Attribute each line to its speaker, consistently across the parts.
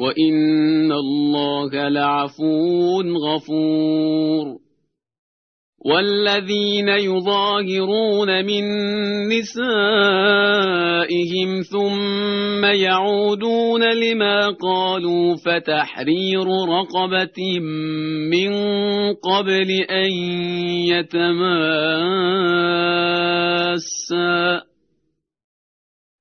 Speaker 1: وان الله لعفو غفور والذين يظاهرون من نسائهم ثم يعودون لما قالوا فتحرير رقبه من قبل ان يتماسا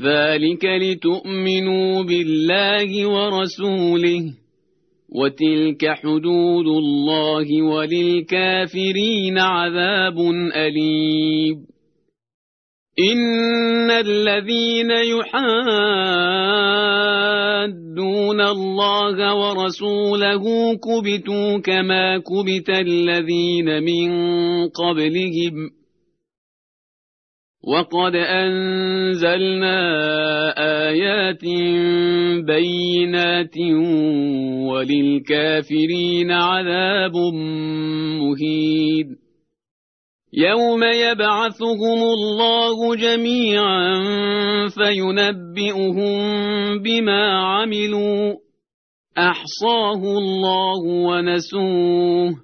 Speaker 1: ذلك لتؤمنوا بالله ورسوله وتلك حدود الله وللكافرين عذاب أليم إن الذين يحادون الله ورسوله كبتوا كما كبت الذين من قبلهم وقد أنزلنا آيات بينات وللكافرين عذاب مهيد يوم يبعثهم الله جميعا فينبئهم بما عملوا أحصاه الله ونسوه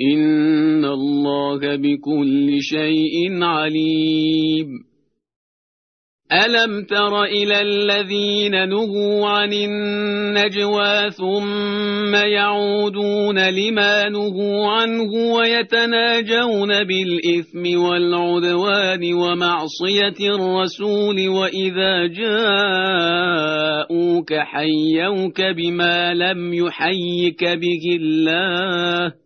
Speaker 1: إن الله بكل شيء عليم ألم تر إلى الذين نهوا عن النجوى ثم يعودون لما نهوا عنه ويتناجون بالإثم والعدوان ومعصية الرسول وإذا جاءوك حيوك بما لم يحيك به الله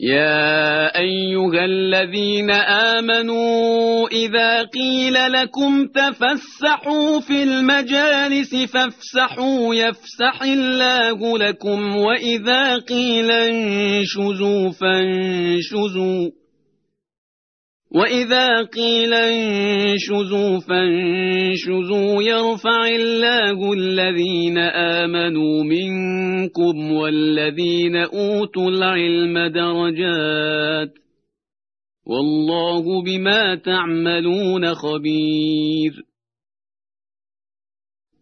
Speaker 1: يا ايها الذين امنوا اذا قيل لكم تفسحوا في المجالس فافسحوا يفسح الله لكم واذا قيل انشزوا فانشزوا وإذا قيل انشزوا فانشزوا يرفع الله الذين آمنوا منكم والذين أوتوا العلم درجات والله بما تعملون خبير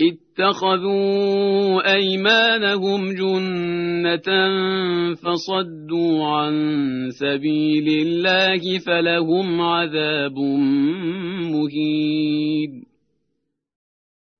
Speaker 1: اتخذوا ايمانهم جنه فصدوا عن سبيل الله فلهم عذاب مهين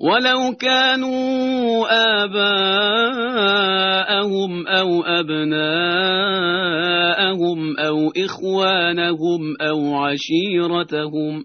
Speaker 1: ولو كانوا آباءهم أو أبناءهم أو إخوانهم أو عشيرتهم ۖ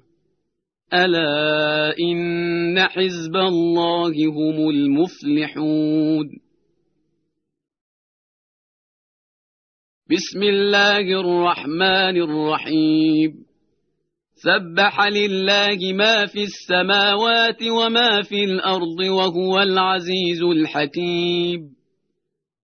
Speaker 1: ألا إن حزب الله هم المفلحون بسم الله الرحمن الرحيم سبح لله ما في السماوات وما في الأرض وهو العزيز الحكيم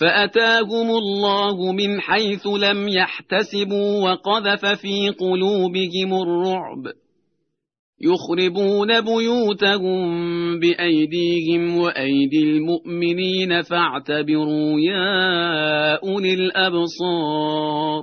Speaker 1: فاتاهم الله من حيث لم يحتسبوا وقذف في قلوبهم الرعب يخربون بيوتهم بايديهم وايدي المؤمنين فاعتبروا يا اولي الابصار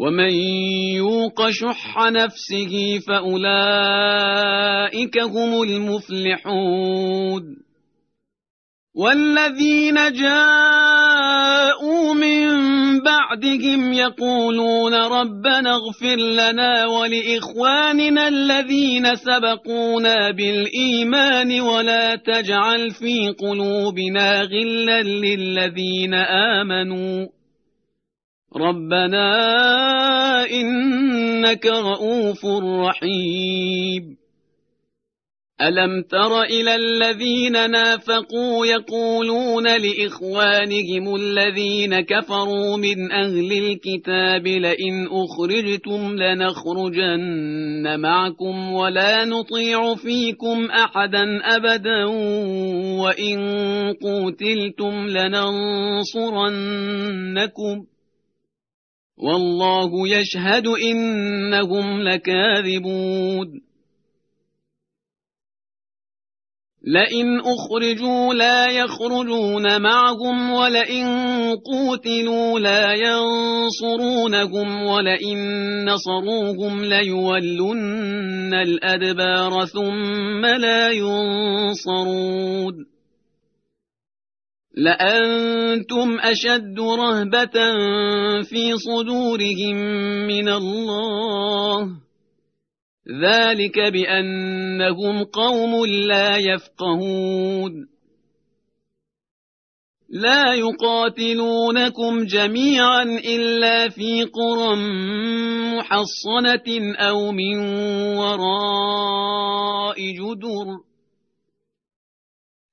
Speaker 1: ومن يوق شح نفسه فاولئك هم المفلحون والذين جاءوا من بعدهم يقولون ربنا اغفر لنا ولاخواننا الذين سبقونا بالايمان ولا تجعل في قلوبنا غلا للذين امنوا ربنا انك رؤوف رحيم الم تر الى الذين نافقوا يقولون لاخوانهم الذين كفروا من اهل الكتاب لئن اخرجتم لنخرجن معكم ولا نطيع فيكم احدا ابدا وان قوتلتم لننصرنكم والله يشهد انهم لكاذبون لئن اخرجوا لا يخرجون معهم ولئن قوتلوا لا ينصرونهم ولئن نصروهم ليولن الادبار ثم لا ينصرون لانتم اشد رهبه في صدورهم من الله ذلك بانهم قوم لا يفقهون لا يقاتلونكم جميعا الا في قرى محصنه او من وراء جدر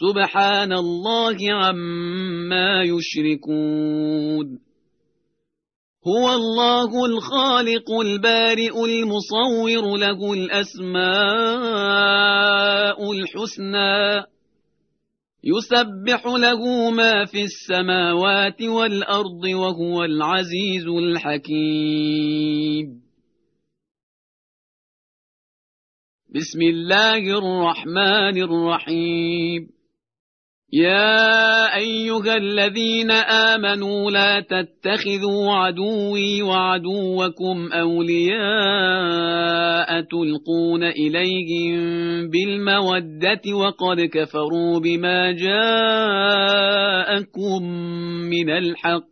Speaker 1: سبحان الله عما يشركون هو الله الخالق البارئ المصور له الاسماء الحسنى يسبح له ما في السماوات والارض وهو العزيز الحكيم بسم الله الرحمن الرحيم يا ايها الذين امنوا لا تتخذوا عدوي وعدوكم اولياء تلقون اليهم بالموده وقد كفروا بما جاءكم من الحق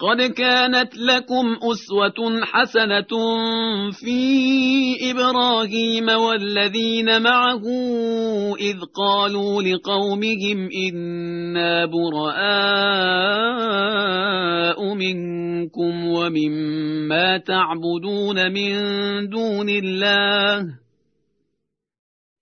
Speaker 1: قد كانت لكم أسوة حسنة في إبراهيم والذين معه إذ قالوا لقومهم إنا براء منكم ومما تعبدون من دون الله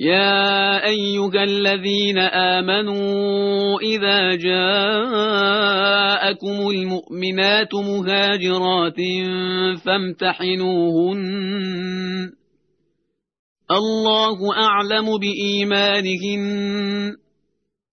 Speaker 1: يا أيها الذين آمنوا إذا جاءكم المؤمنات مهاجرات فامتحنوهن الله أعلم بإيمانهن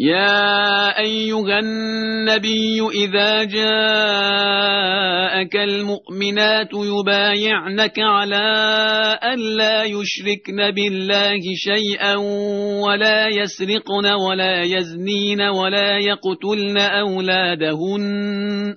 Speaker 1: يا أيها النبي إذا جاءك المؤمنات يبايعنك على أن لا يشركن بالله شيئا ولا يسرقن ولا يزنين ولا يقتلن أولادهن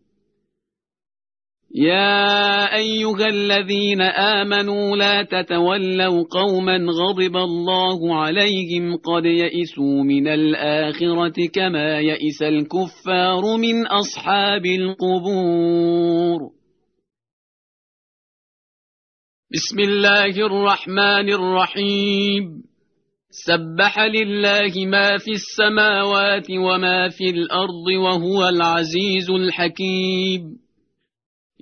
Speaker 1: يا ايها الذين امنوا لا تتولوا قوما غضب الله عليهم قد يئسوا من الاخره كما يئس الكفار من اصحاب القبور بسم الله الرحمن الرحيم سبح لله ما في السماوات وما في الارض وهو العزيز الحكيم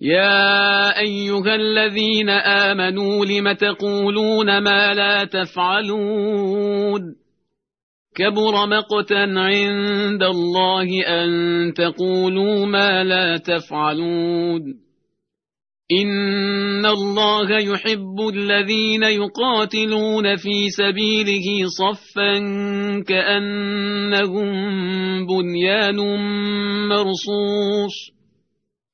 Speaker 1: يا أيها الذين آمنوا لم تقولون ما لا تفعلون كبر مقتا عند الله أن تقولوا ما لا تفعلون إن الله يحب الذين يقاتلون في سبيله صفا كأنهم بنيان مرصوص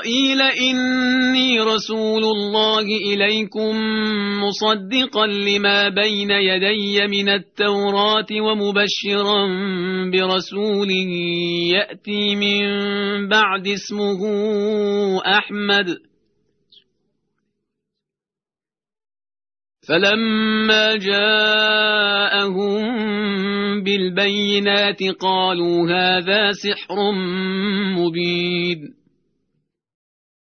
Speaker 1: إسرائيل إني رسول الله إليكم مصدقا لما بين يدي من التوراة ومبشرا برسول يأتي من بعد اسمه أحمد فلما جاءهم بالبينات قالوا هذا سحر مبين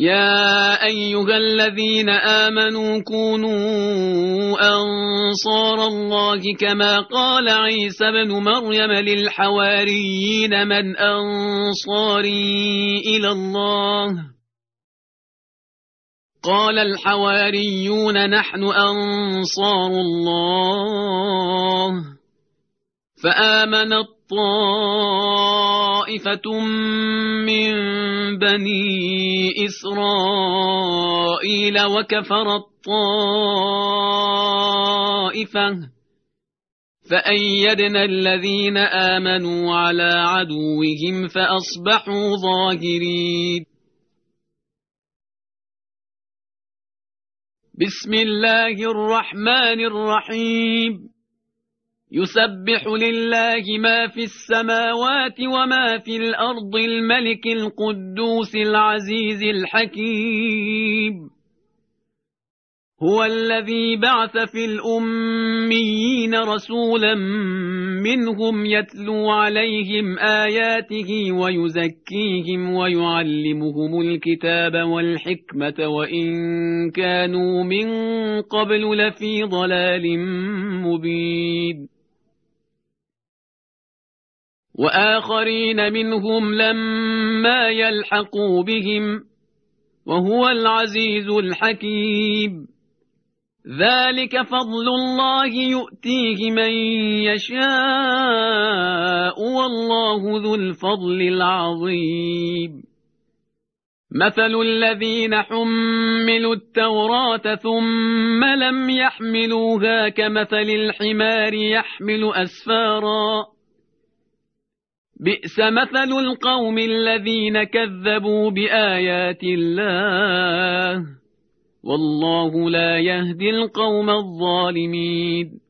Speaker 1: يا أيها الذين آمنوا كونوا أنصار الله كما قال عيسى بن مريم للحواريين من أنصاري إلى الله قال الحواريون نحن أنصار الله فآمن طائفة من بني إسرائيل وكفرت طائفة فأيدنا الذين آمنوا على عدوهم فأصبحوا ظاهرين بسم الله الرحمن الرحيم يسبح لله ما في السماوات وما في الارض الملك القدوس العزيز الحكيم هو الذي بعث في الاميين رسولا منهم يتلو عليهم اياته ويزكيهم ويعلمهم الكتاب والحكمه وان كانوا من قبل لفي ضلال مبين وآخرين منهم لما يلحقوا بهم وهو العزيز الحكيم ذلك فضل الله يؤتيه من يشاء والله ذو الفضل العظيم مثل الذين حملوا التوراة ثم لم يحملوها كمثل الحمار يحمل أسفاراً بئس مثل القوم الذين كذبوا بآيات الله والله لا يهدي القوم الظالمين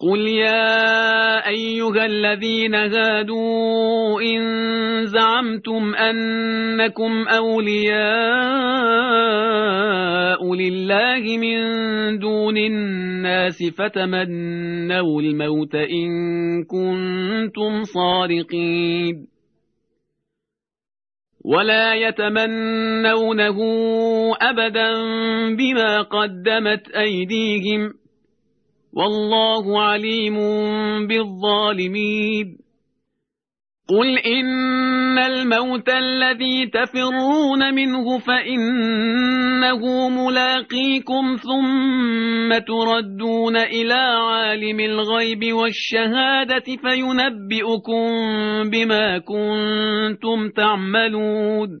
Speaker 1: قل يا أيها الذين هادوا إن زعمتم أنكم أولياء لله من دون الناس فتمنوا الموت إن كنتم صادقين ولا يتمنونه أبدا بما قدمت أيديهم والله عليم بالظالمين قل إن الموت الذي تفرون منه فإنه ملاقيكم ثم تردون إلى عالم الغيب والشهادة فينبئكم بما كنتم تعملون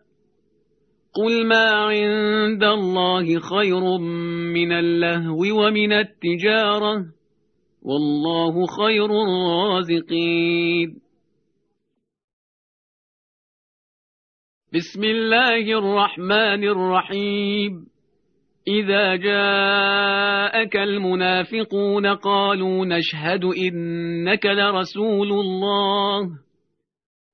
Speaker 1: قل ما عند الله خير من اللهو ومن التجارة والله خير الرازقين بسم الله الرحمن الرحيم إذا جاءك المنافقون قالوا نشهد إنك لرسول الله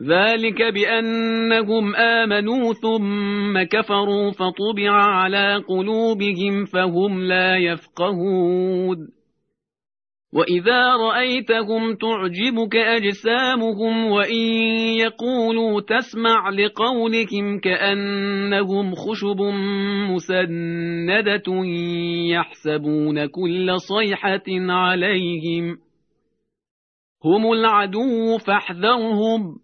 Speaker 1: ذلك بأنهم آمنوا ثم كفروا فطبع على قلوبهم فهم لا يفقهون وإذا رأيتهم تعجبك أجسامهم وإن يقولوا تسمع لقولهم كأنهم خشب مسندة يحسبون كل صيحة عليهم هم العدو فاحذرهم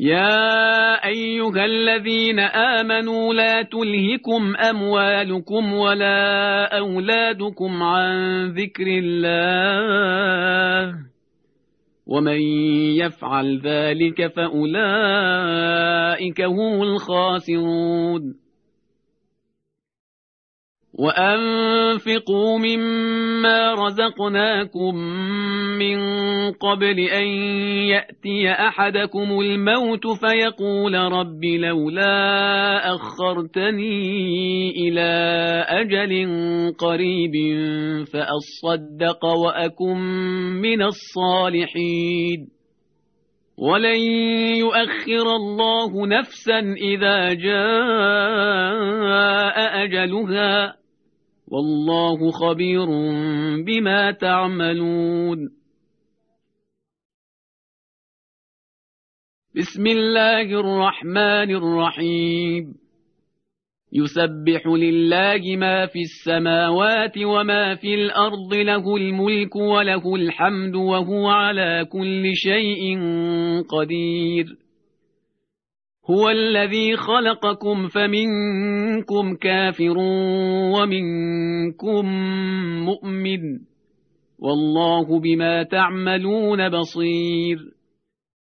Speaker 1: يا أيها الذين آمنوا لا تلهكم أموالكم ولا أولادكم عن ذكر الله ومن يفعل ذلك فأولئك هم الخاسرون وانفقوا مما رزقناكم من قبل ان ياتي احدكم الموت فيقول رب لولا اخرتني الى اجل قريب فاصدق واكن من الصالحين ولن يؤخر الله نفسا اذا جاء اجلها والله خبير بما تعملون بسم الله الرحمن الرحيم يسبح لله ما في السماوات وما في الارض له الملك وله الحمد وهو على كل شيء قدير هو الذي خلقكم فمنكم كافر ومنكم مؤمن والله بما تعملون بصير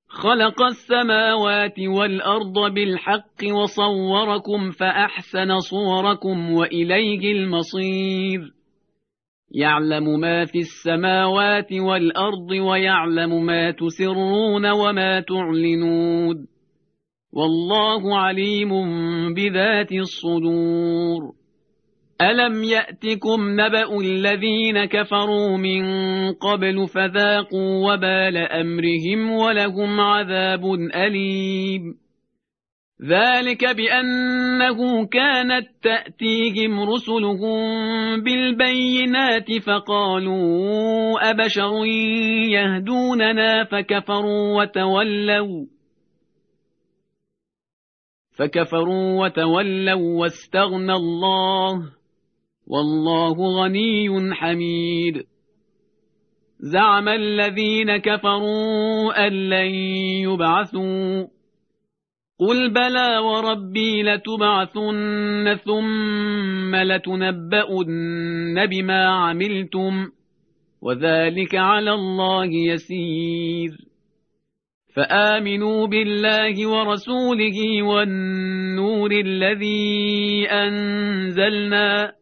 Speaker 1: خلق السماوات والارض بالحق وصوركم فاحسن صوركم واليه المصير يعلم ما في السماوات والارض ويعلم ما تسرون وما تعلنون والله عليم بذات الصدور ألم يأتكم نبأ الذين كفروا من قبل فذاقوا وبال أمرهم ولهم عذاب أليم ذلك بأنه كانت تأتيهم رسلهم بالبينات فقالوا أبشر يهدوننا فكفروا وتولوا فكفروا وتولوا واستغنى الله والله غني حميد زعم الذين كفروا ان لن يبعثوا قل بلى وربي لتبعثن ثم لتنبؤن بما عملتم وذلك على الله يسير فامنوا بالله ورسوله والنور الذي انزلنا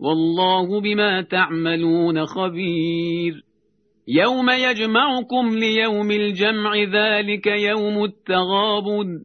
Speaker 1: والله بما تعملون خبير يوم يجمعكم ليوم الجمع ذلك يوم التغابن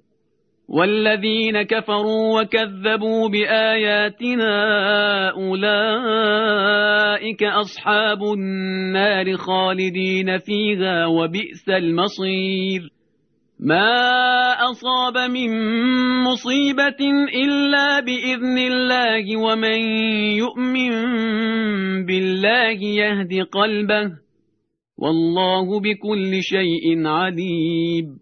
Speaker 1: والذين كفروا وكذبوا باياتنا اولئك اصحاب النار خالدين فيها وبئس المصير ما اصاب من مصيبه الا باذن الله ومن يؤمن بالله يهد قلبه والله بكل شيء عليم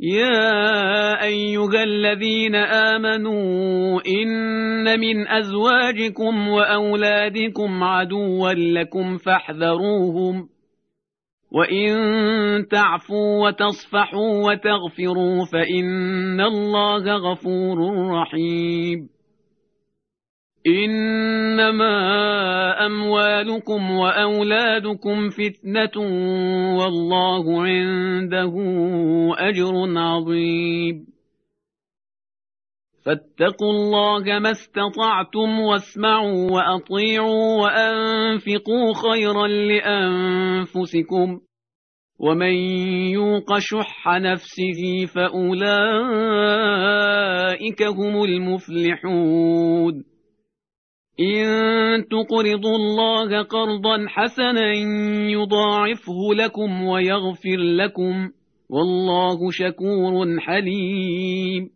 Speaker 1: يا أيها الذين آمنوا إن من أزواجكم وأولادكم عدوا لكم فاحذروهم وإن تعفوا وتصفحوا وتغفروا فإن الله غفور رحيم إنما أموالكم وأولادكم فتنة والله عنده أجر عظيم فاتقوا الله ما استطعتم واسمعوا وأطيعوا وأنفقوا خيرا لأنفسكم ومن يوق شح نفسه فأولئك هم المفلحون إن تقرضوا الله قرضا حسنا يضاعفه لكم ويغفر لكم والله شكور حليم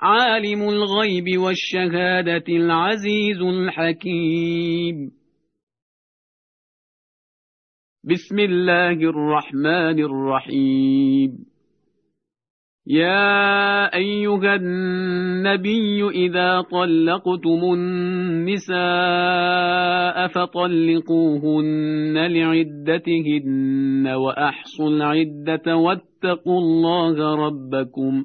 Speaker 1: عالم الغيب والشهادة العزيز الحكيم بسم الله الرحمن الرحيم يا ايها النبي اذا طلقتم النساء فطلقوهن لعدتهن واحصوا العده واتقوا الله ربكم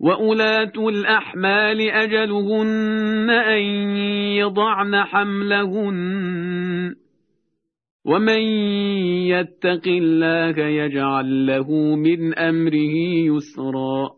Speaker 1: وأولاة الأحمال أجلهن أن يضعن حملهن ومن يتق الله يجعل له من أمره يسرا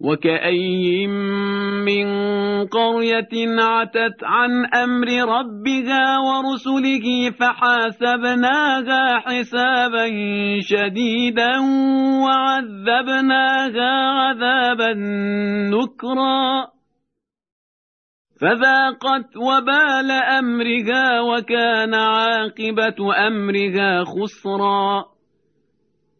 Speaker 1: وكأي من قرية عتت عن أمر ربها ورسله فحاسبناها حسابا شديدا وعذبناها عذابا نكرا فذاقت وبال أمرها وكان عاقبة أمرها خسرا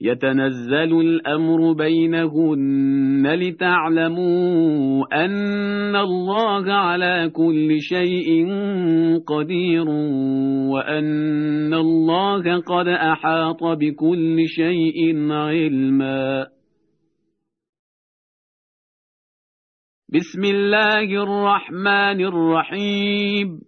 Speaker 1: يتنزل الأمر بينهن لتعلموا أن الله على كل شيء قدير وأن الله قد أحاط بكل شيء علما بسم الله الرحمن الرحيم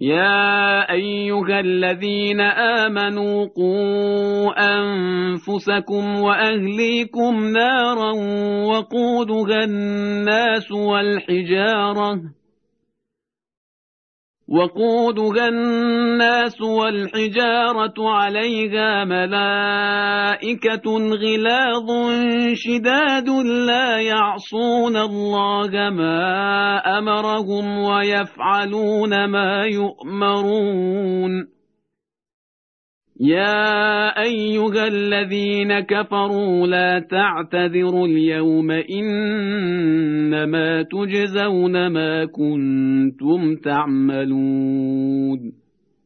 Speaker 1: يا ايها الذين امنوا قوا انفسكم واهليكم نارا وقودها الناس والحجاره وقودها الناس والحجارة عليها ملائكة غلاظ شداد لا يعصون الله ما أمرهم ويفعلون ما يؤمرون يا أيها الذين كفروا لا تعتذروا اليوم إنما تجزون ما كنتم تعملون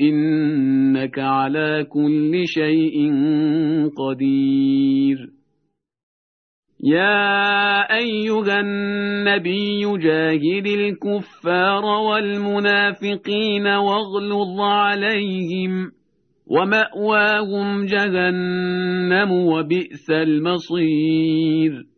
Speaker 1: إنك على كل شيء قدير يا أيها النبي جاهد الكفار والمنافقين واغلظ عليهم ومأواهم جهنم وبئس المصير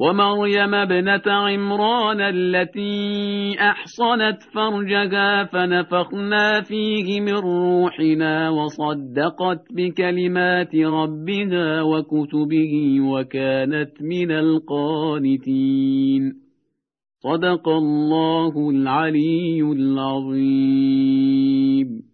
Speaker 1: ومريم ابنة عمران التي أحصنت فرجها فنفخنا فيه من روحنا وصدقت بكلمات ربها وكتبه وكانت من القانتين صدق الله العلي العظيم